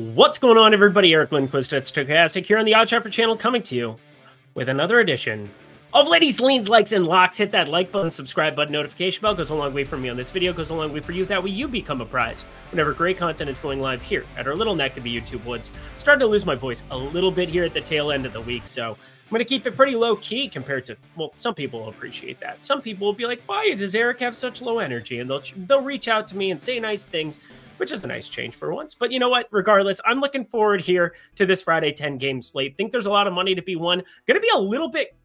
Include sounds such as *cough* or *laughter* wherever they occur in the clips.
What's going on, everybody? Eric Lindquist at Stochastic here on the OddsShopper channel, coming to you with another edition of Lindy's, Leans, Likes, and Locks. Hit that like button, subscribe button, notification bell goes a long way for me on this video, goes a long way for you. That way, you become apprised whenever great content is going live here at our little neck of the YouTube woods. Starting to lose my voice a little bit here at the tail end of the week, so I'm going to keep it pretty low key compared to, well, some people will appreciate that. Some people will be like, why does Eric have such low energy? And they'll, they'll reach out to me and say nice things, which is a nice change for once. But you know what? Regardless, I'm looking forward here to this Friday 10 game slate. Think there's a lot of money to be won. Going to be a little bit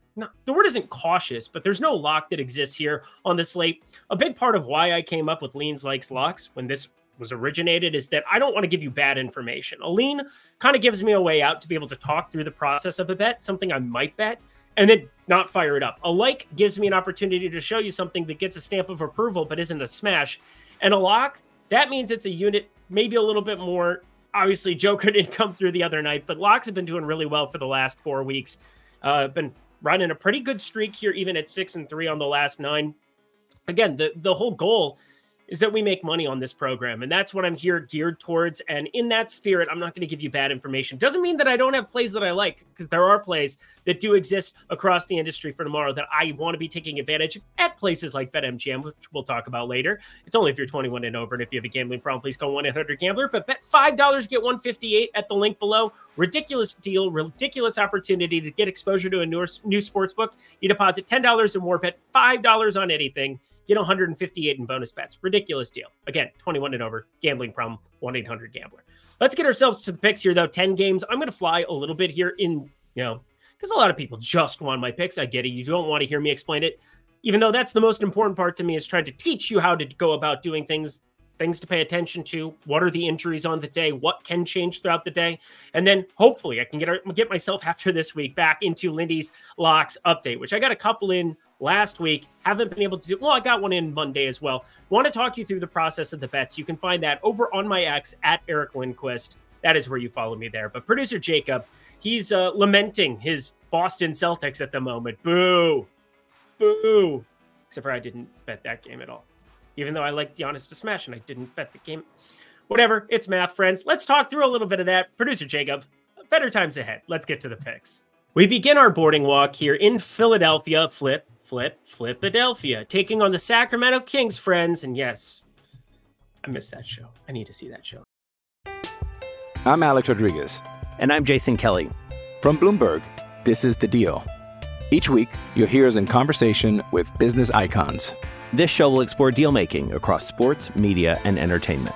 the word isn't cautious, but there's no lock that exists here on the slate. A big part of why I came up with leans, likes, locks when this was originated is that I don't want to give you bad information. A lean kind of gives me a way out to be able to talk through the process of a bet, something I might bet, and then not fire it up. A like gives me an opportunity to show you something that gets a stamp of approval but isn't a smash. And a lock, that means it's a unit, maybe a little bit more. Obviously, Joker didn't *laughs* come through the other night, but locks have been doing really well for the last four weeks. Uh, been running a pretty good streak here, even at six and three on the last nine. Again, the the whole goal is that we make money on this program, and that's what I'm here geared towards. And in that spirit, I'm not going to give you bad information. Doesn't mean that I don't have plays that I like, because there are plays that do exist across the industry for tomorrow that I want to be taking advantage of at places like BetMGM, which we'll talk about later. It's only if you're 21 and over, and if you have a gambling problem, please call 1-800-GAMBLER. But bet five dollars, get 158 at the link below. Ridiculous deal, ridiculous opportunity to get exposure to a new, new sports book. You deposit $10 or more, bet $5 on anything, get 158 in bonus bets. Ridiculous deal. Again, 21 and over, gambling problem, 1-800-GAMBLER. Let's get ourselves to the picks here, though. 10 games. I'm going to fly a little bit here in, you know, because a lot of people just want my picks. I get it. You don't want to hear me explain it. Even though that's the most important part to me is trying to teach you how to go about doing things things to pay attention to. What are the injuries on the day? What can change throughout the day? And then hopefully I can get get myself after this week back into Lindy's locks update, which I got a couple in last week. Haven't been able to do. Well, I got one in Monday as well. Want to talk you through the process of the bets? You can find that over on my ex at Eric Lindquist. That is where you follow me there. But producer Jacob, he's uh, lamenting his Boston Celtics at the moment. Boo, boo. Except for I didn't bet that game at all even though I like Giannis to smash and I didn't bet the game. Whatever, it's math, friends. Let's talk through a little bit of that. Producer Jacob, better times ahead. Let's get to the picks. We begin our boarding walk here in Philadelphia. Flip, flip, Flip Philadelphia, taking on the Sacramento Kings, friends. And yes, I missed that show. I need to see that show. I'm Alex Rodriguez. And I'm Jason Kelly. From Bloomberg, this is The Deal. Each week, you'll hear us in conversation with business icons. This show will explore deal making across sports, media, and entertainment.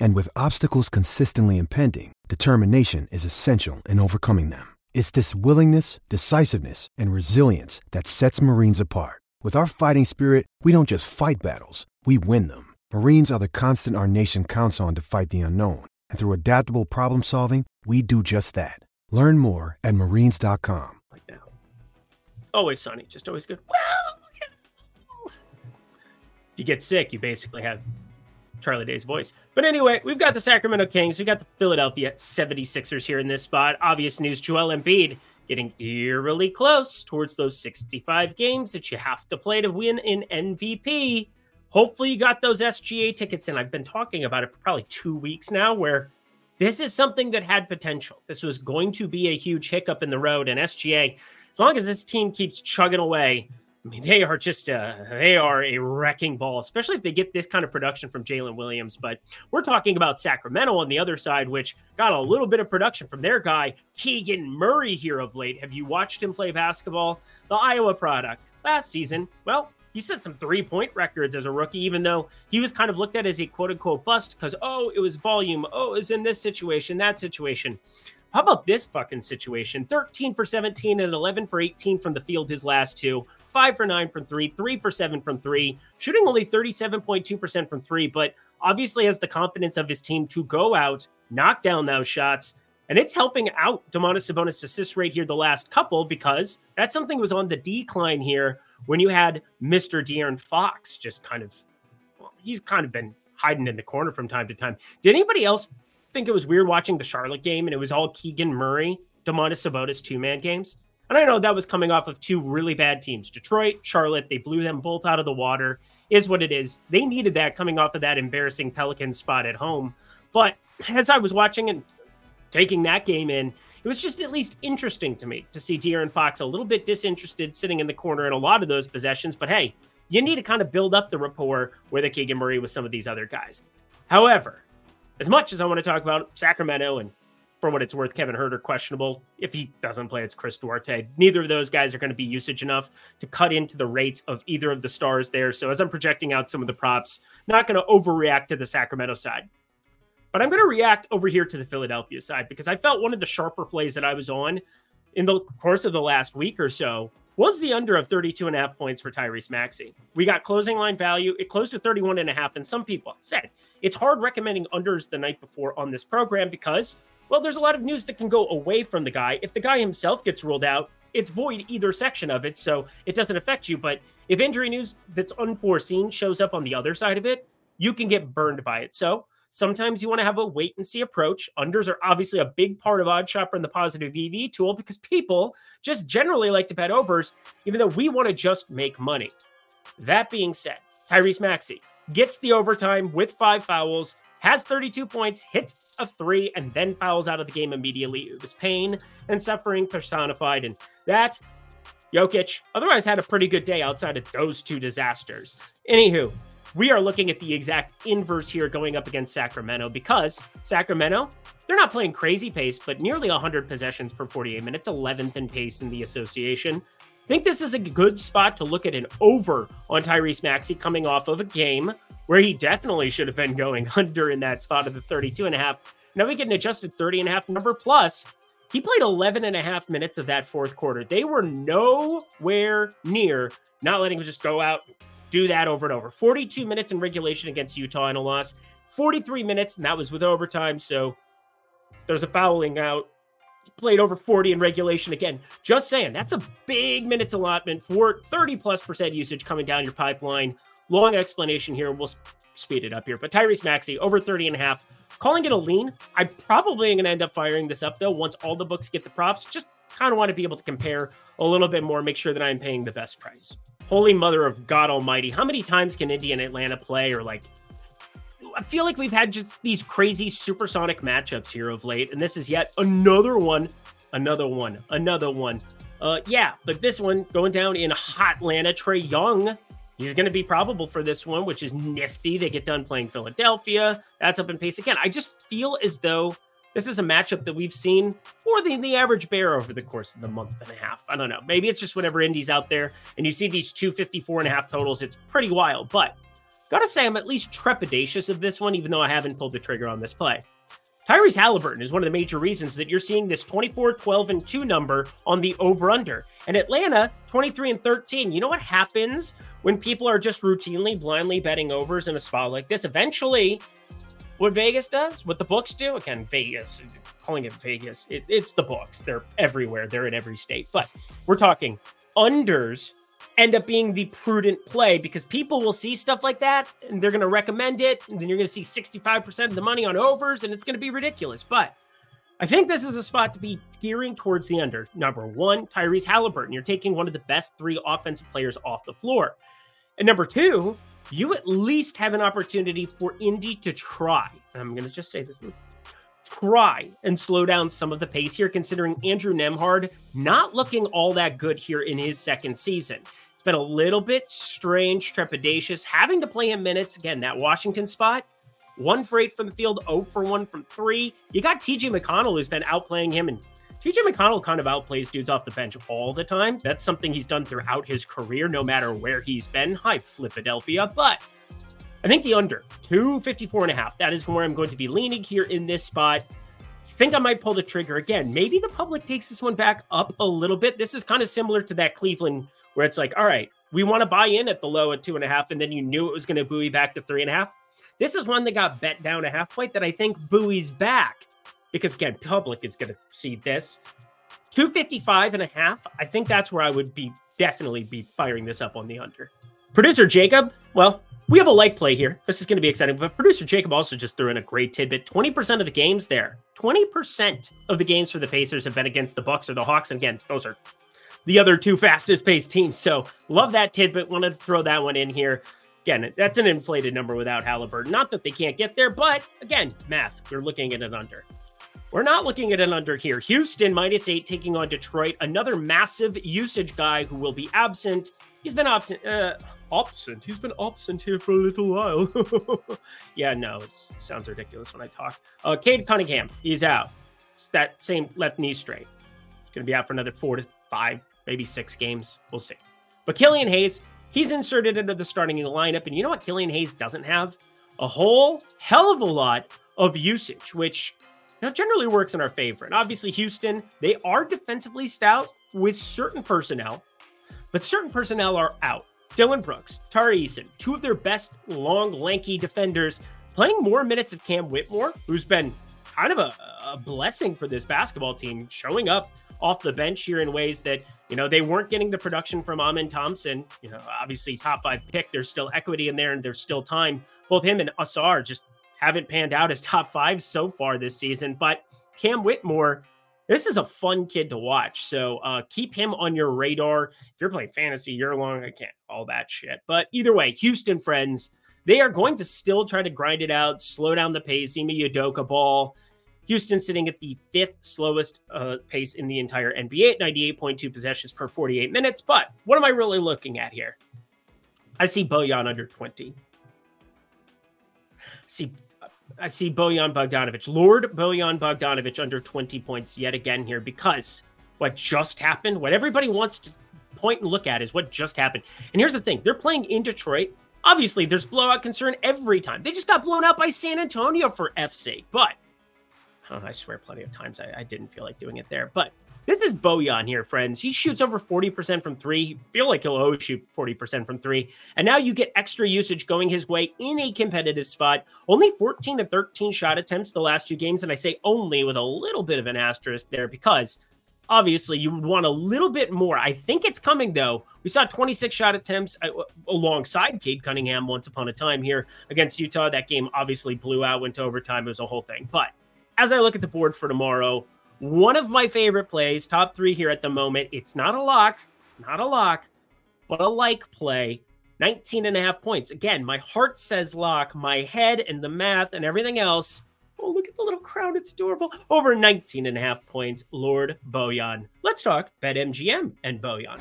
And with obstacles consistently impending, determination is essential in overcoming them. It's this willingness, decisiveness, and resilience that sets Marines apart. With our fighting spirit, we don't just fight battles, we win them. Marines are the constant our nation counts on to fight the unknown. And through adaptable problem solving, we do just that. Learn more at marines.com. Like now. Always sunny, just always good. Well, if you get sick, you basically have Charlie Day's voice. But anyway, we've got the Sacramento Kings, we've got the Philadelphia 76ers here in this spot. Obvious news Joel Embiid getting eerily close towards those 65 games that you have to play to win an MVP. Hopefully, you got those SGA tickets in. I've been talking about it for probably two weeks now, where this is something that had potential. This was going to be a huge hiccup in the road, and SGA, as long as this team keeps chugging away, I mean, they are just uh, they are a wrecking ball, especially if they get this kind of production from Jalen Williams. But we're talking about Sacramento on the other side, which got a little bit of production from their guy Keegan Murray here of late. Have you watched him play basketball? The Iowa product last season. Well, he set some three point records as a rookie, even though he was kind of looked at as a quote unquote bust because oh, it was volume. Oh, it was in this situation, that situation. How about this fucking situation? 13 for 17 and 11 for 18 from the field his last two, 5 for 9 from 3, 3 for 7 from 3, shooting only 37.2% from 3, but obviously has the confidence of his team to go out, knock down those shots, and it's helping out Domantas Sabonis' assist rate here the last couple because that's something was on the decline here when you had Mr. De'Aaron Fox just kind of, well, he's kind of been hiding in the corner from time to time. Did anybody else think it was weird watching the Charlotte game and it was all Keegan Murray, Domantas Sabonis two man games. And I know that was coming off of two really bad teams Detroit, Charlotte. They blew them both out of the water, is what it is. They needed that coming off of that embarrassing Pelican spot at home. But as I was watching and taking that game in, it was just at least interesting to me to see De'Aaron Fox a little bit disinterested sitting in the corner in a lot of those possessions. But hey, you need to kind of build up the rapport with a Keegan Murray with some of these other guys. However, as much as I want to talk about Sacramento and for what it's worth, Kevin Huerter questionable. If he doesn't play, it's Chris Duarte. Neither of those guys are going to be usage enough to cut into the rates of either of the stars there. So as I'm projecting out some of the props, not going to overreact to the Sacramento side. But I'm going to react over here to the Philadelphia side because I felt one of the sharper plays that I was on in the course of the last week or so was the under of 32 and a half points for Tyrese Maxey. We got closing line value. It closed to 31 and a half. And some people said it's hard recommending unders the night before on this program because, well, there's a lot of news that can go away from the guy. If the guy himself gets ruled out, it's void either section of it. So it doesn't affect you. But if injury news that's unforeseen shows up on the other side of it, you can get burned by it. So Sometimes you want to have a wait and see approach. Unders are obviously a big part of OddsShopper and the positive EV tool because people just generally like to bet overs, even though we want to just make money. That being said, Tyrese Maxey gets the overtime with five fouls, has 32 points, hits a three, and then fouls out of the game immediately. It was pain and suffering personified. And that, Jokic, otherwise had a pretty good day outside of those two disasters. Anywho, we are looking at the exact inverse here going up against Sacramento because Sacramento, they're not playing crazy pace, but nearly 100 possessions per 48 minutes, 11th in pace in the association. I think this is a good spot to look at an over on Tyrese Maxey coming off of a game where he definitely should have been going *laughs* under in that spot of the 32 and a half. Now we get an adjusted 30 and a half number plus. He played 11 and a half minutes of that fourth quarter. They were nowhere near not letting him just go out do that over and over. 42 minutes in regulation against Utah in a loss, 43 minutes, and that was with overtime. So there's a fouling out. Played over 40 in regulation again. Just saying, that's a big minutes allotment for 30 plus percent usage coming down your pipeline. Long explanation here. We'll speed it up here. But Tyrese Maxey over 30 and a half. Calling it a lean. I probably am going to end up firing this up though once all the books get the props. Just kind of want to be able to compare a little bit more, make sure that I'm paying the best price. Holy Mother of God Almighty, how many times can Indy and Atlanta play? Or like, I feel like we've had just these crazy supersonic matchups here of late, and this is yet another one, another one, another one. Uh, yeah, but this one going down in hot Atlanta. Trae Young, he's going to be probable for this one, which is nifty. They get done playing Philadelphia. That's up in pace again. I just feel as though this is a matchup that we've seen more than the average bear over the course of the month and a half. I don't know. Maybe it's just whenever indies out there and you see these 254 and a half totals, it's pretty wild. But gotta say, I'm at least trepidatious of this one, even though I haven't pulled the trigger on this play. Tyrese Halliburton is one of the major reasons that you're seeing this 24, 12, and 2 number on the over under. And Atlanta, 23 and 13. You know what happens when people are just routinely, blindly betting overs in a spot like this? Eventually, what Vegas does, what the books do. Again, Vegas, calling it Vegas, it, it's the books. They're everywhere. They're in every state. But we're talking unders end up being the prudent play because people will see stuff like that and they're going to recommend it. And then you're going to see 65% of the money on overs and it's going to be ridiculous. But I think this is a spot to be gearing towards the under. Number one, Tyrese Halliburton. You're taking one of the best three offensive players off the floor. And number two, you at least have an opportunity for Indy to try. And I'm going to just say this try and slow down some of the pace here, considering Andrew Nembhard not looking all that good here in his second season. Been a little bit strange, trepidatious, having to play him minutes. Again, that Washington spot, one for eight from the field, 0 for one from three. You got TJ McConnell, who's been outplaying him, and TJ McConnell kind of outplays dudes off the bench all the time. That's something he's done throughout his career, no matter where he's been. Hi, Philadelphia. But I think the under 254 and a half. That is where I'm going to be leaning here in this spot. Think I might pull the trigger again. Maybe the public takes this one back up a little bit. This is kind of similar to that Cleveland where it's like, all right, we want to buy in at the low at two and a half, and then you knew it was going to buoy back to three and a half. This is one that got bet down a half point that I think buoys back because again, public is going to see this. 255 and a half. I think that's where I would be definitely be firing this up on the under. Producer Jacob, well, we have a like play here. This is going to be exciting. But producer Jacob also just threw in a great tidbit. 20% of the games there, 20% of the games for the Pacers have been against the Bucks or the Hawks. And again, those are the other two fastest paced teams. So love that tidbit. Wanted to throw that one in here. Again, that's an inflated number without Halliburton. Not that they can't get there, but again, math. We're looking at an under. We're not looking at an under here. Houston minus eight taking on Detroit. Another massive usage guy who will be absent. He's been absent. Uh, absent. He's been absent here for a little while. *laughs* yeah, no, it sounds ridiculous when I talk. Uh, Cade Cunningham, he's out. It's that same left knee straight. He's going to be out for another four to five, maybe six games. We'll see. But Killian Hayes, he's inserted into the starting lineup. And you know what Killian Hayes doesn't have? A whole hell of a lot of usage, which now generally works in our favor. And obviously, Houston, they are defensively stout with certain personnel, but certain personnel are out. Dillon Brooks, Tari Eason, two of their best long, lanky defenders, playing more minutes of Cam Whitmore, who's been kind of a, a, blessing for this basketball team, showing up off the bench here in ways that, you know, they weren't getting the production from Amen Thompson. You know, obviously top five pick, there's still equity in there and there's still time. Both him and Ausar just haven't panned out as *laughs* top five so far this season. But Cam Whitmore, this is a fun kid to watch. So uh, keep him on your radar. If you're playing fantasy year long, I can't all that shit. But either way, Houston friends, they are going to still try to grind it out, slow down the pace. Ime Udoka ball. Houston sitting at the fifth slowest uh, pace in the entire NBA at 98.2 possessions per 48 minutes. But what am I really looking at here? I see Bojan under 20. See I see Bojan Bogdanovic, Lord Bojan Bogdanovic under 20 points yet again here because what just happened, what everybody wants to point and look at is what just happened. And here's the thing they're playing in Detroit. Obviously, there's blowout concern every time. They just got blown out by San Antonio for sake. But I swear plenty of times I, I didn't feel like doing it there. But this is Bojan here, friends. He shoots over 40% from three. Feel like he'll always shoot 40% from three. And now you get extra usage going his way in a competitive spot. Only 14 to 13 shot attempts the last two games. And I say only with a little bit of an asterisk there because obviously you would want a little bit more. I think it's coming though. We saw 26 shot attempts uh, alongside Cade Cunningham once upon a time here against Utah. That game obviously blew out, went to overtime. It was a whole thing. But as I look at the board for tomorrow, one of my favorite plays, top three here at the moment. It's not a lock, not a lock, but a like play. 19 and a half points. Again, my heart says lock, my head and the math and everything else. Oh, look at the little crown. It's adorable. Over 19 and a half points, Lord Bojan. Let's talk BetMGM and Bojan.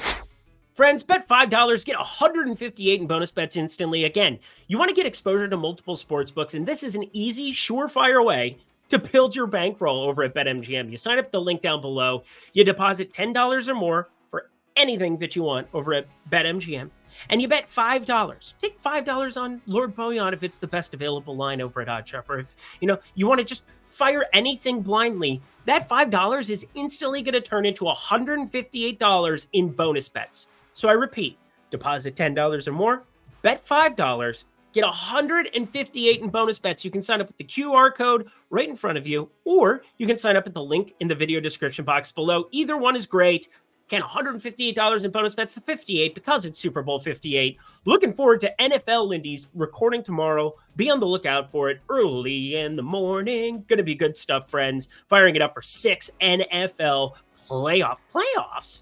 Friends, bet $5, get 158 in bonus bets instantly. Again, you want to get exposure to multiple sports books, and this is an easy, surefire way to build your bankroll over at BetMGM. You sign up the link down below. You deposit $10 or more for anything that you want over at BetMGM. And you bet $5. Take $5 on Lord Bojan if it's the best available line over at OddsShopper. If you know you want to just fire anything blindly, that $5 is instantly going to turn into $158 in bonus bets. So I repeat, deposit $10 or more, bet $5 Get 158 in bonus bets. You can sign up with the QR code right in front of you, or you can sign up at the link in the video description box below. Either one is great. Can $158 in bonus bets to 58 because it's Super Bowl 58. Looking forward to NFL Lindy's recording tomorrow. Be on the lookout for it early in the morning. Gonna be good stuff, friends. Firing it up for six NFL playoff playoffs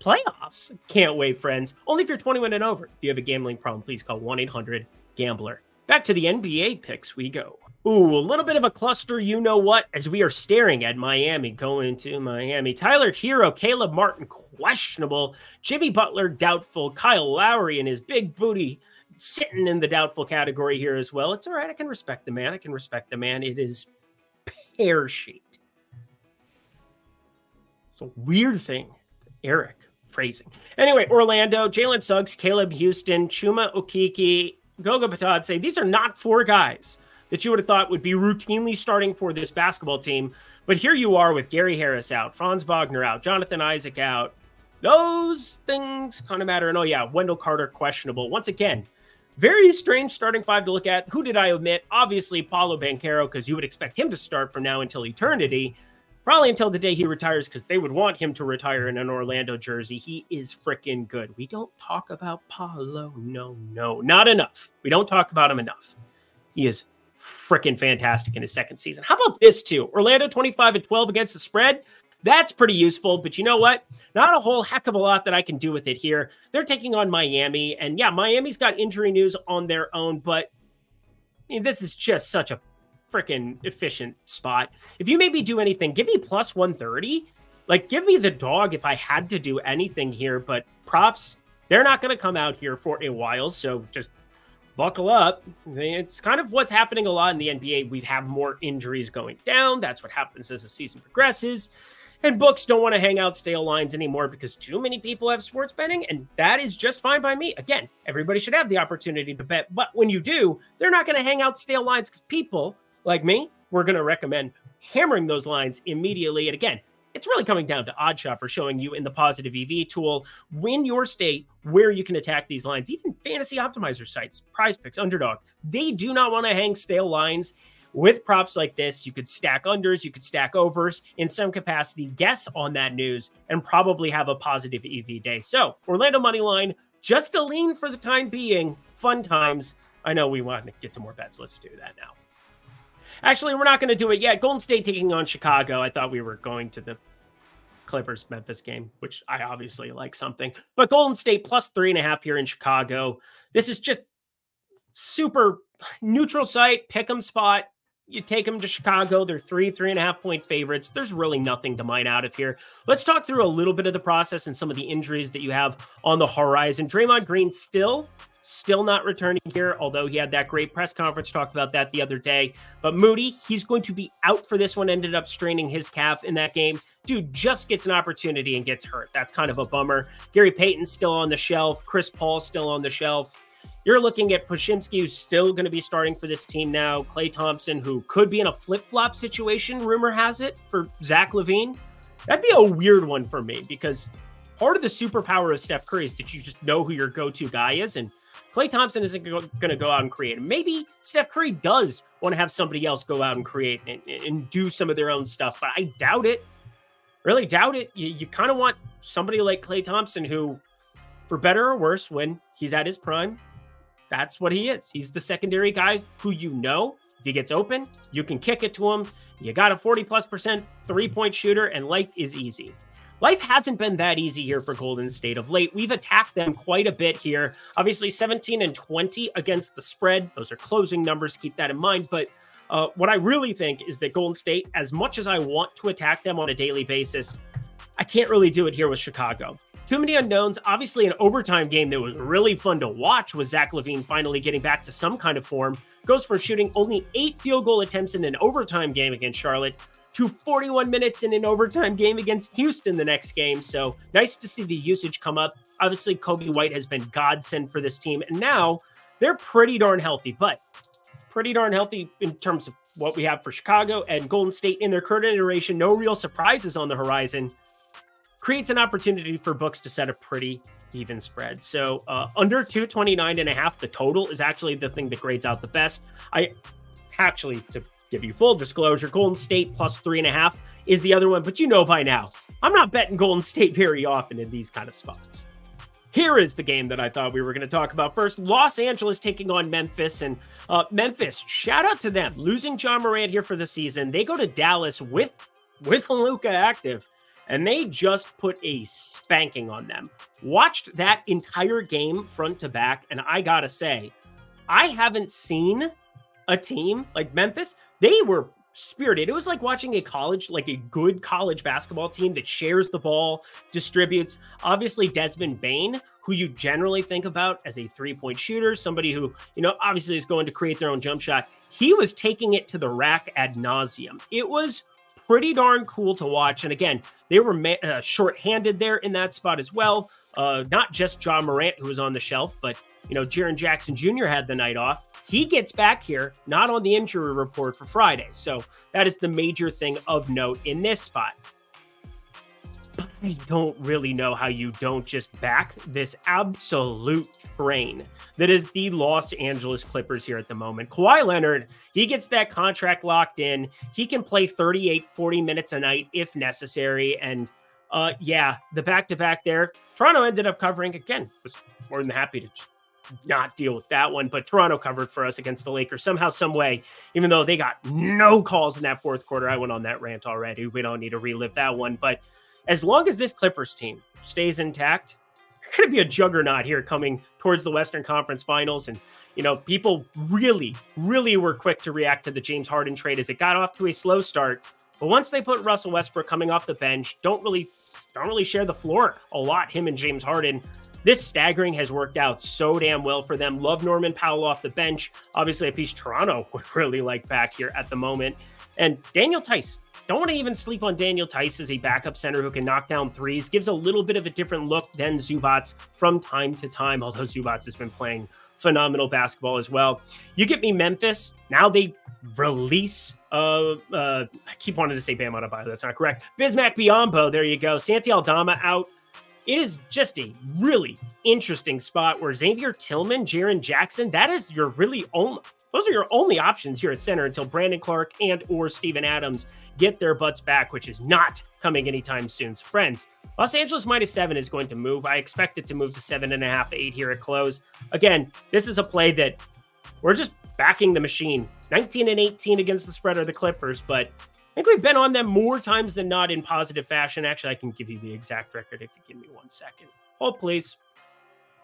playoffs. Can't wait, friends. Only if you're 21 and over. If you have a gambling problem, please call 1 800 Gambler. Back to the NBA picks we go. Ooh, a little bit of a cluster, you know what, as we are staring at Miami going to Miami. Tyler Herro, Caleb Martin, questionable. Jimmy Butler, doubtful. Kyle Lowry and his big booty sitting in the doubtful category here as well. It's all right. I can respect the man. I can respect the man. It is pear shaped. It's a weird thing, Eric phrasing. Anyway, Orlando, Jalen Suggs, Caleb Houstan, Chuma Okeke, Goga Bitadze these are not four guys that you would have thought would be routinely starting for this basketball team. But here you are with Gary Harris out, Franz Wagner out, Jonathan Isaac out. Those things kind of matter. And oh, yeah, Wendell Carter questionable. Once again, very strange starting five to look at. Who did I omit? Obviously, Paolo Banchero, because you would expect him to start from now until eternity. Probably until the day he retires, because they would want him to retire in an Orlando jersey. He is freaking good. We don't talk about Paolo. No, no, not enough. We don't talk about him enough. He is freaking fantastic in his second season. How about this too? Orlando 25 and 12 against the spread. That's pretty useful, but you know what? Not a whole heck of a lot that I can do with it here. They're taking on Miami, and yeah, Miami's got injury news on their own, but I mean, this is just such a freaking efficient spot. If you maybe do anything, give me plus 130. Like, give me the dog if I had to do anything here, but props, they're not going to come out here for a while. So just buckle up. It's kind of what's happening a lot in the NBA. We'd have more injuries going down. That's what happens as the season progresses. And books don't want to hang out stale lines anymore because too many people have sports betting, and that is just fine by me. Again, everybody should have the opportunity to bet, but when you do, they're not going to hang out stale lines because people like me, we're going to recommend hammering those lines immediately. And again, it's really coming down to OddsShopper showing you in the positive EV tool when your state where you can attack these lines. Even fantasy optimizer sites, prize picks, underdog, they do not want to hang stale lines. With props like this, you could stack unders, you could stack overs in some capacity, guess on that news, and probably have a positive EV day. So, Orlando money line, just a lean for the time being. Fun times. I know we want to get to more bets. Let's do that now. Actually, we're not going to do it yet. Golden State taking on Chicago. I thought we were going to the Clippers Memphis game, which I obviously like something. But Golden State plus three and a half here in Chicago. This is just super neutral site, pick 'em spot. You take them to Chicago. They're three, three and a half point favorites. There's really nothing to mine out of here. Let's talk through a little bit of the process and some of the injuries that you have on the horizon. Draymond Green still still not returning here, although he had that great press conference, talked about that the other day. But Moody, he's going to be out for this one, ended up straining his calf in that game. Dude just gets an opportunity and gets hurt. That's kind of a bummer. Gary Payton's still on the shelf, Chris Paul still on the shelf. You're looking at Podziemski, who's still going to be starting for this team now. Klay Thompson, who could be in a flip flop situation, rumor has it, for Zach LaVine. That'd be a weird one for me because part of the superpower of Steph Curry is that you just know who your go to guy is. And Klay Thompson isn't going to go out and create. Maybe Steph Curry does want to have somebody else go out and create and, and do some of their own stuff, but I doubt it. Really doubt it. You, you kind of want somebody like Klay Thompson, who, for better or worse, when he's at his prime, that's what he is. He's the secondary guy who you know. If he gets open, you can kick it to him. You got a 40 plus percent three point shooter, and life is easy. Life hasn't been that easy here for Golden State of late. We've attacked them quite a bit here. Obviously, 17 and 20 against the spread. Those are closing numbers. Keep that in mind. But uh, what I really think is that Golden State, as much as I want to attack them on a daily basis, I can't really do it here with Chicago. Too many unknowns. Obviously, an overtime game that was really fun to watch was Zach LaVine finally getting back to some kind of form. Goes for shooting only eight field goal attempts in an overtime game against Charlotte to 41 minutes in an overtime game against Houston the next game. So nice to see the usage come up. Obviously, Coby White has been godsend for this team. And now they're pretty darn healthy, but pretty darn healthy in terms of what we have for Chicago and Golden State in their current iteration. No real surprises on the horizon. Creates an opportunity for books to set a pretty even spread. So uh, under 229 and a half, the total is actually the thing that grades out the best. I actually, to give you full disclosure, Golden State plus three and a half is the other one. But you know by now, I'm not betting Golden State very often in these kind of spots. Here is the game that I thought we were going to talk about first. Los Angeles taking on Memphis. And uh, Memphis, shout out to them. Losing Ja Morant here for the season. They go to Dallas with, with Luka active, and they just put a spanking on them. Watched that entire game front to back. And I got to say, I haven't seen a team like Memphis, they were spirited. It was like watching a college, like a good college basketball team that shares the ball, distributes. Obviously, Desmond Bane, who you generally think about as a three point shooter, somebody who, you know, obviously is going to create their own jump shot. He was taking it to the rack ad nauseum. It was pretty darn cool to watch. And again, they were ma- uh, short-handed there in that spot as well. Uh, not just Ja Morant, who was on the shelf, but you know, Jaren Jackson Jr. had the night off. He gets back here, not on the injury report for Friday. So that is the major thing of note in this spot. I don't really know how you don't just back this absolute train that is the Los Angeles Clippers here at the moment. Kawhi Leonard, he gets that contract locked in. He can play 38, 40 minutes a night if necessary. And uh, yeah, the back to back there, Toronto ended up covering again. Was more than happy to not deal with that one, but Toronto covered for us against the Lakers somehow, some way. Even though they got no calls in that fourth quarter, I went on that rant already. We don't need to relive that one, but as long as this Clippers team stays intact, there's going to be a juggernaut here coming towards the Western Conference Finals. And, you know, people really, really were quick to react to the James Harden trade as it got off to a slow start. But once they put Russell Westbrook coming off the bench, don't really, don't really share the floor a lot. Him and James Harden. This staggering has worked out so damn well for them. Love Norman Powell off the bench. Obviously, a piece Toronto *laughs* would really like back here at the moment. And Daniel Theis, don't want to even sleep on Daniel Theis as a backup center who can knock down threes. Gives a little bit of a different look than Zubac from time to time, although Zubac has been playing phenomenal basketball as well. You get me Memphis. Now they release uh uh I keep wanting to say Bam Adebayo. That's not correct. Bismack Biyombo. There you go. Santi Aldama out. It is just a really interesting spot where Xavier Tillman, Jaren Jackson, that is your really only those are your only options here at center until Brandon Clarke and or Steven Adams get their butts back, which is not coming anytime soon. So friends, Los Angeles minus seven is going to move. I expect it to move to seven and a half, eight here at close. Again, this is a play that we're just backing the machine. 19 and 18 against the spread are the Clippers, but think we've been on them more times than not in positive fashion. Actually, I can give you the exact record if you give me one second. Hold, please.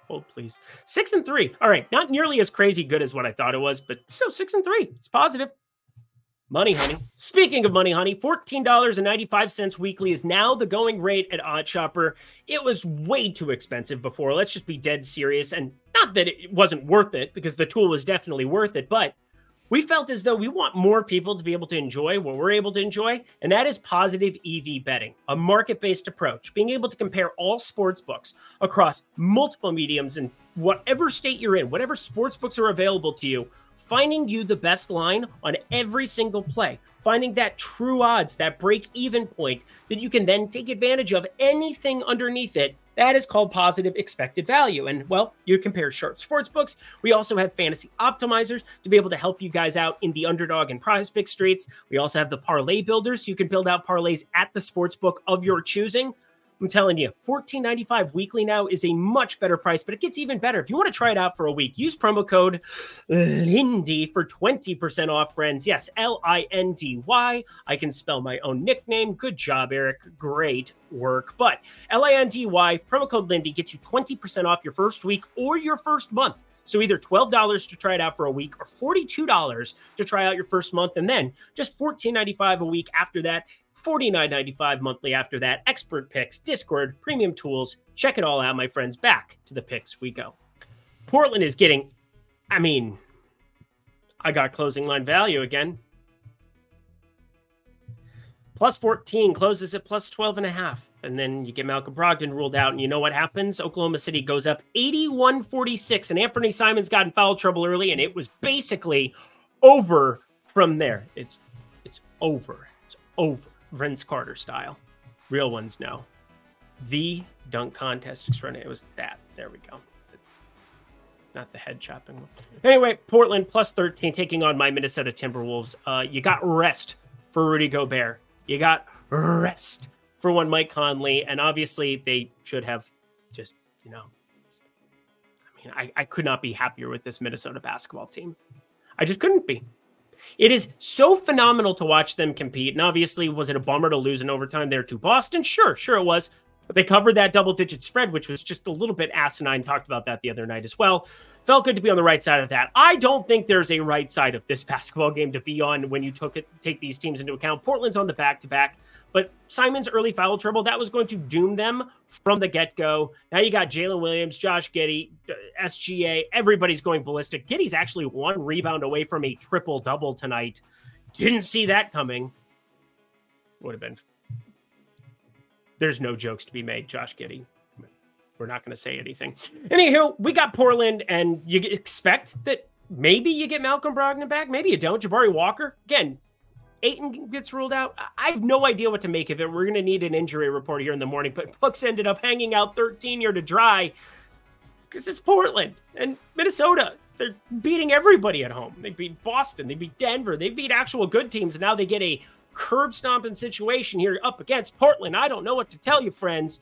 Hold, please. Six and three. All right. Not nearly as crazy good as what I thought it was, but still six and three. It's positive. Money Honey. Speaking of Money Honey, $14.95 weekly is now the going rate at OddsShopper. It was way too expensive before. Let's just be dead serious. And not that it wasn't worth it, because the tool was definitely worth it, but we felt as though we want more people to be able to enjoy what we're able to enjoy, and that is positive EV betting, a market based approach, being able to compare all sports books across multiple mediums in whatever state you're in, whatever sports books are available to you, finding you the best line on every single play, finding that true odds, that break even point that you can then take advantage of anything underneath it that is called positive expected value. And well, you compare short sports books. We also have fantasy optimizers to be able to help you guys out in the underdog and prize pick streets. We also have the parlay builders. So you can build out parlays at the sports book of your choosing. I'm telling you, $14.95 weekly now is a much better price, but it gets even better. If you want to try it out for a week, use promo code Lindy for 20% off, friends. Yes, L I N D Y. I can spell my own nickname. Good job, Eric. Great work. But L I N D Y, promo code Lindy gets you 20% off your first week or your first month. So either $12 to try it out for a week or $42 to try out your first month and then just $14.95 a week after that. $49.95 monthly after that. Expert picks, Discord, premium tools. Check it all out, my friends. Back to the picks we go. Portland is getting, I mean, I got closing line value again. Plus 14 closes at plus 12 and a half. And then you get Malcolm Brogdon ruled out. And you know what happens? Oklahoma City goes up 81 46. And Anfernee Simons got in foul trouble early. And it was basically over from there. It's it's over. It's over. Vince Carter style. Real ones know. The dunk contest. It was that. There we go. Not the head chopping one. Anyway, Portland plus 13 taking on my Minnesota Timberwolves. Uh, you got rest for Rudy Gobert. You got rest for one Mike Conley. And obviously, they should have just, you know, I mean, I, I could not be happier with this Minnesota basketball team. I just couldn't be. It is so phenomenal to watch them compete. And obviously, was it a bummer to lose in overtime there to Boston? Sure, sure it was. But they covered that double digit spread, which was just a little bit asinine. Talked about that the other night as well. Felt good to be on the right side of that. I don't think there's a right side of this basketball game to be on when you took it, take these teams into account. Portland's on the back to back, but Simon's early foul trouble that was going to doom them from the get go. Now you got Jalen Williams, Josh Giddey, uh, SGA. Everybody's going ballistic. Giddey's actually one rebound away from a triple double tonight. Didn't see that coming. Would have been. There's no jokes to be made, Josh Giddey we're not going to say anything. Anywho, we got Portland, and you expect that maybe you get Malcolm Brogdon back. Maybe you don't. Jabari Walker, again, Ayton gets ruled out. I have no idea what to make of it. We're going to need an injury report here in the morning, but Bucks ended up hanging out 13 year to dry because it's Portland and Minnesota. They're beating everybody at home. They beat Boston, they beat Denver, they beat actual good teams, and now they get a curb stomping situation here up against Portland. I don't know what to tell you, friends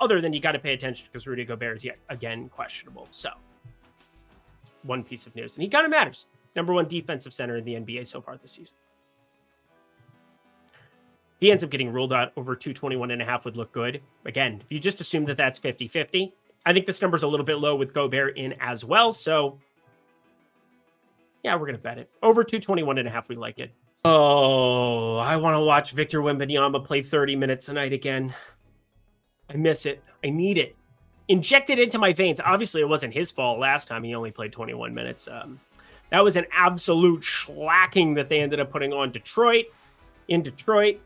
other than you got to pay attention because Rudy Gobert is yet again questionable. So it's one piece of news, and he kind of matters. Number one defensive center in the NBA so far this season. He ends up getting ruled out over 221 and a half would look good. Again, if you just assume that that's 50 50, I think this number's a little bit low with Gobert in as well. So yeah, we're going to bet it. Over 221 and a half, we like it. Oh, I want to watch Victor Wembanyama play 30 minutes tonight again. I miss it. I need it. Injected into my veins. Obviously, it wasn't his fault last time. He only played 21 minutes. Um, that was an absolute slacking that they ended up putting on Detroit. In Detroit,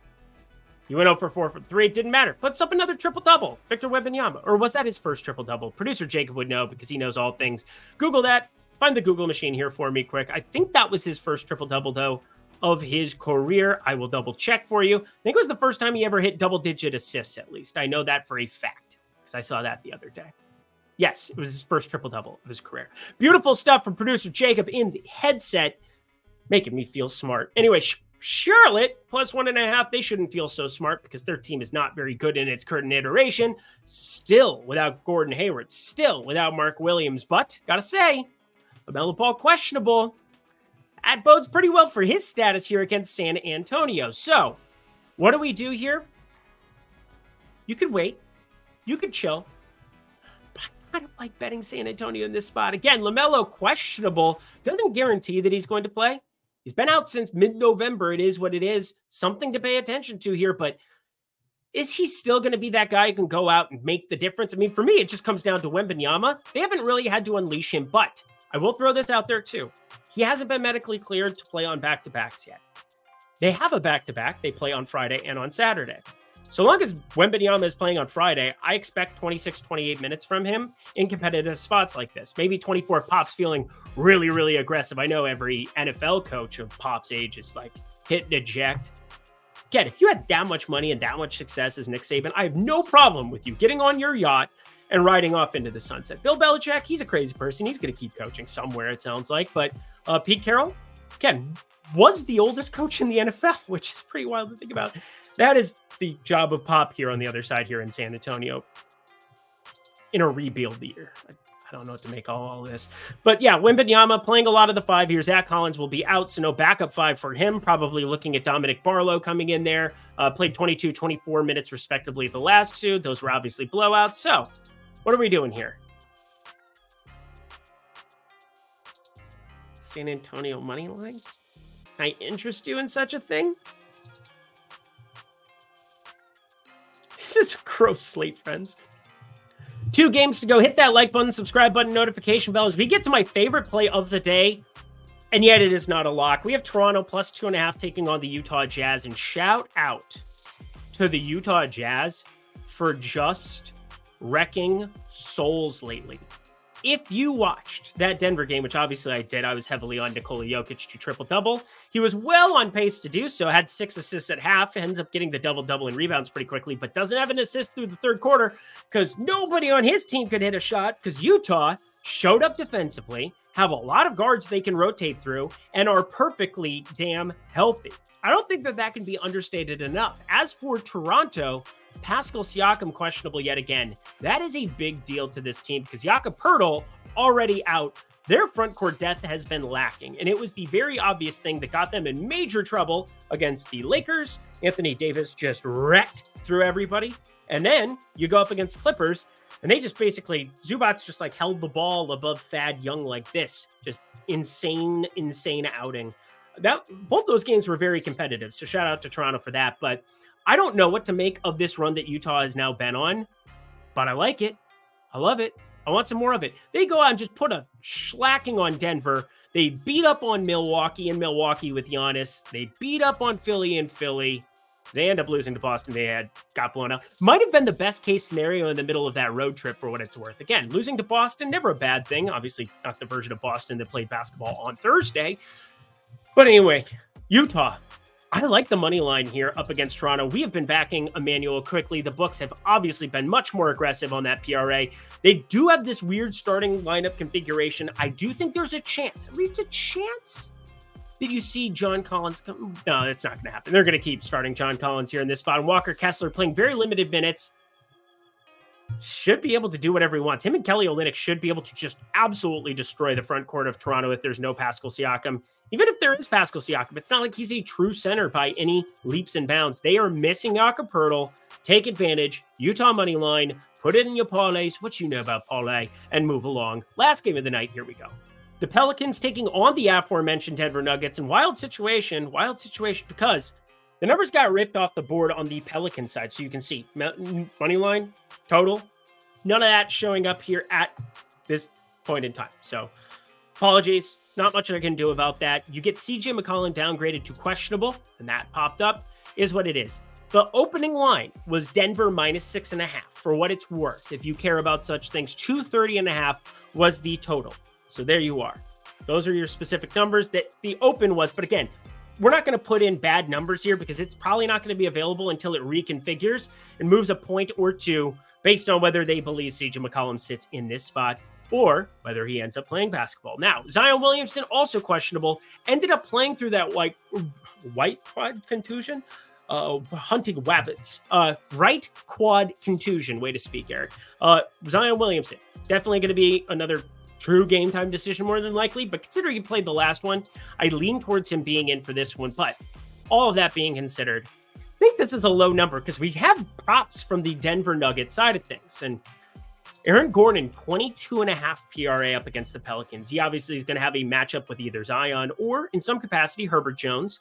he went over 4 for 3. It didn't matter. Puts up another triple double. Victor Wembanyama. Or was that his first triple double? Producer Jacob would know because he knows all things. Google that. Find the Google machine here for me quick. I think that was his first triple double, though of his career. I will double check for you. I think it was the first time he ever hit double digit assists, at least. I know that for a fact because I saw that the other day. Yes, it was his first triple double of his career. Beautiful stuff from producer Jacob in the headset, making me feel smart. Anyway, Charlotte plus one and a half. They shouldn't feel so smart because their team is not very good in its current iteration. Still without Gordon Hayward, still without Mark Williams. But gotta say, LaMelo Ball questionable. That bodes pretty well for his status here against San Antonio. So, what do we do here? You could wait. You could chill. But I kind of like betting San Antonio in this spot. Again, LaMelo questionable. Doesn't guarantee that he's going to play. He's been out since mid November. It is what it is. Something to pay attention to here. But is he still going to be that guy who can go out and make the difference? I mean, for me, it just comes down to Wembanyama. They haven't really had to unleash him, but I will throw this out there too. He hasn't been medically cleared to play on back to backs yet. They have a back to back. They play on Friday and on Saturday. So long as Wembanyama is playing on Friday, I expect 26, 28 minutes from him in competitive spots like this. Maybe 24 Pop's feeling really, really aggressive. I know every NFL coach of Pop's age is like hit and eject. Again, if you had that much money and that much success as Nick Saban, I have no problem with you getting on your yacht and riding off into the sunset. Bill Belichick, he's a crazy person. He's going to keep coaching somewhere, it sounds like. But uh, Pete Carroll, again, was the oldest coach in the NFL, *laughs* which is pretty wild to think about. That is the job of Pop here on the other side here in San Antonio in a rebuild year. I don't know what to make all, all this. But yeah, Wembanyama playing a lot of the five here. Zach Collins will be out, so no backup five for him. Probably looking at Dominic Barlow coming in there. Uh, played 22, 24 minutes respectively the last two. Those were obviously blowouts. So what are we doing here? San Antonio money line? I interest you in such a thing? This is gross slate, friends. Two games to go. Hit that like button, subscribe button, notification bell as we get to my favorite play of the day. And yet it is not a lock. We have Toronto plus two and a half taking on the Utah Jazz. And shout out to the Utah Jazz for just wrecking souls lately. If you watched that Denver game, which obviously I did, I was heavily on Nikola Jokic to triple double. He was well on pace to do so, had six assists at half, ends up getting the double double in rebounds pretty quickly, but doesn't have an assist through the third quarter because nobody on his team could hit a shot because Utah showed up defensively, have a lot of guards they can rotate through, and are perfectly damn healthy. I don't think that that can be understated enough. As for Toronto, Pascal Siakam questionable yet again. That is a big deal to this team because Jakob Poeltl already out. Their front court depth has been lacking, and it was the very obvious thing that got them in major trouble against the Lakers. Anthony Davis just wrecked through everybody. And then you go up against Clippers, and they just basically Zubac just like held the ball above Thad Young like this. Just insane, insane outing. That both those games were very competitive. So shout out to Toronto for that. But I don't know what to make of this run that Utah has now been on, but I like it. I love it. I want some more of it. They go out and just put a slacking on Denver. They beat up on Milwaukee and Milwaukee with Giannis. They beat up on Philly and Philly. They end up losing to Boston. They had got blown out. Might have been the best case scenario in the middle of that road trip for what it's worth. Again, losing to Boston, never a bad thing. Obviously, not the version of Boston that played basketball on Thursday. But anyway, Utah. I like the money line here up against Toronto. We have been backing Immanuel Quickley. The books have obviously been much more aggressive on that PRA. They do have this weird starting lineup configuration. I do think there's a chance, at least a chance, did you see John Collins come? No, that's not going to happen. They're going to keep starting John Collins here in this spot. And Walker Kessler playing very limited minutes. Should be able to do whatever he wants. Him and Kelly Olynyk should be able to just absolutely destroy the front court of Toronto if there's no Pascal Siakam. Even if there is Pascal Siakam, it's not like he's a true center by any leaps and bounds. They are missing Jakob Take advantage. Utah money line. Put it in your parlays. What you know about parlay and move along. Last game of the night. Here we go. The Pelicans taking on the aforementioned Denver Nuggets in wild situation. Wild situation because the numbers got ripped off the board on the Pelican side. So you can see money line, total, none of that showing up here at this point in time. So apologies. Not much I can do about that. You get CJ McCollum downgraded to questionable, and that popped up, is what it is. The opening line was Denver minus six and a half for what it's worth. If you care about such things, 230 and a half was the total. So there you are. Those are your specific numbers that the open was. But again, we're not going to put in bad numbers here because it's probably not going to be available until it reconfigures and moves a point or two based on whether they believe CJ McCollum sits in this spot or whether he ends up playing basketball. Now, Zion Williamson also questionable, ended up playing through that white white quad contusion. Uh, hunting rabbits. Uh, right quad contusion. Way to speak, Eric. Uh, Zion Williamson definitely going to be another true game time decision more than likely. But considering he played the last one, I lean towards him being in for this one. But all of that being considered, I think this is a low number because we have props from the Denver Nuggets side of things. And Aaron Gordon, 22 and a half PRA up against the Pelicans. He obviously is going to have a matchup with either Zion or, in some capacity, Herbert Jones.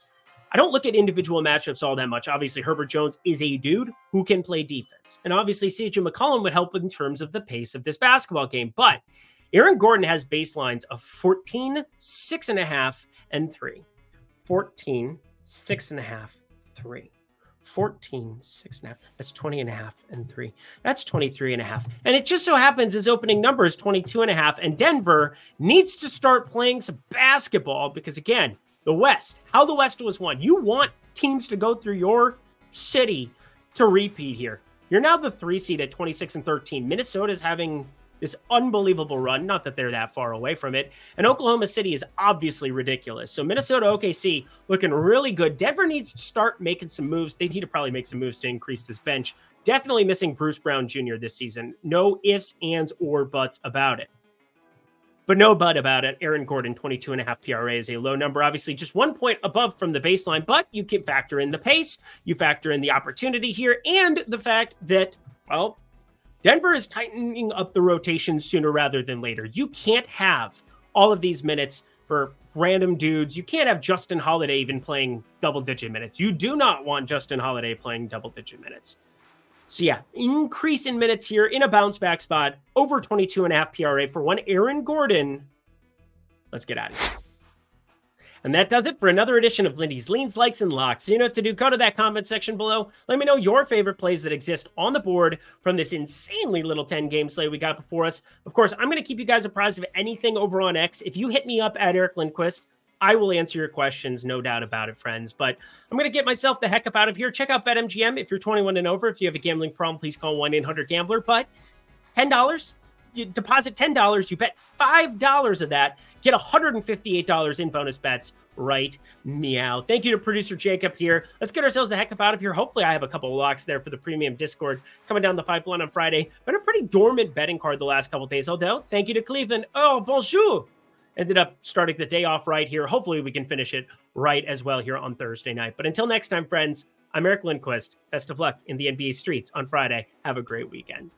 I don't look at individual matchups all that much. Obviously, Herbert Jones is a dude who can play defense. And obviously, CJ McCollum would help in terms of the pace of this basketball game. But Aaron Gordon has baselines of 14, six and a half, and three. 14, six and a half, three. 14, six and a half. That's 20 and a half and three. That's 23 and a half. And it just so happens his opening number is 22 and a half. And Denver needs to start playing some basketball because, again, the West, how the West was won. You want teams to go through your city to repeat here. You're now the three seed at 26 and 13. Minnesota's having this unbelievable run. Not that they're that far away from it. And Oklahoma City is obviously ridiculous. So Minnesota OKC looking really good. Denver needs to start making some moves. They need to probably make some moves to increase this bench. Definitely missing Bruce Brown Jr. this season. No ifs, ands, or buts about it. But no but about it. Aaron Gordon, 22 and a half PRA is a low number. Obviously, just one point above from the baseline, but you can factor in the pace, you factor in the opportunity here, and the fact that, well, Denver is tightening up the rotation sooner rather than later. You can't have all of these minutes for random dudes. You can't have Justin Holiday even playing double digit minutes. You do not want Justin Holiday playing double digit minutes. So yeah, increase in minutes here in a bounce back spot over 22 and a half PRA for one Aaron Gordon. Let's get out of here. And that does it for another edition of Lindy's Leans, Likes, and Locks. You know what to do. Go to that comment section below. Let me know your favorite plays that exist on the board from this insanely little 10 game slate we got before us. Of course, I'm going to keep you guys apprised of anything over on X. If you hit me up at Eric Lindquist, I will answer your questions, no doubt about it, friends. But I'm going to get myself the heck up out of here. Check out BetMGM if you're 21 and over. If you have a gambling problem, please call 1 800 Gambler. But $10 you deposit $10, you bet $5 of that, get $158 in bonus bets right meow. Thank you to producer Jacob here. Let's get ourselves the heck up out of here. Hopefully, I have a couple locks there for the premium Discord coming down the pipeline on Friday. Been a pretty dormant betting card the last couple days, although thank you to Cleveland. Oh, bonjour. Ended up starting the day off right here. Hopefully, we can finish it right as well here on Thursday night. But until next time, friends, I'm Eric Lindquist. Best of luck in the NBA streets on Friday. Have a great weekend.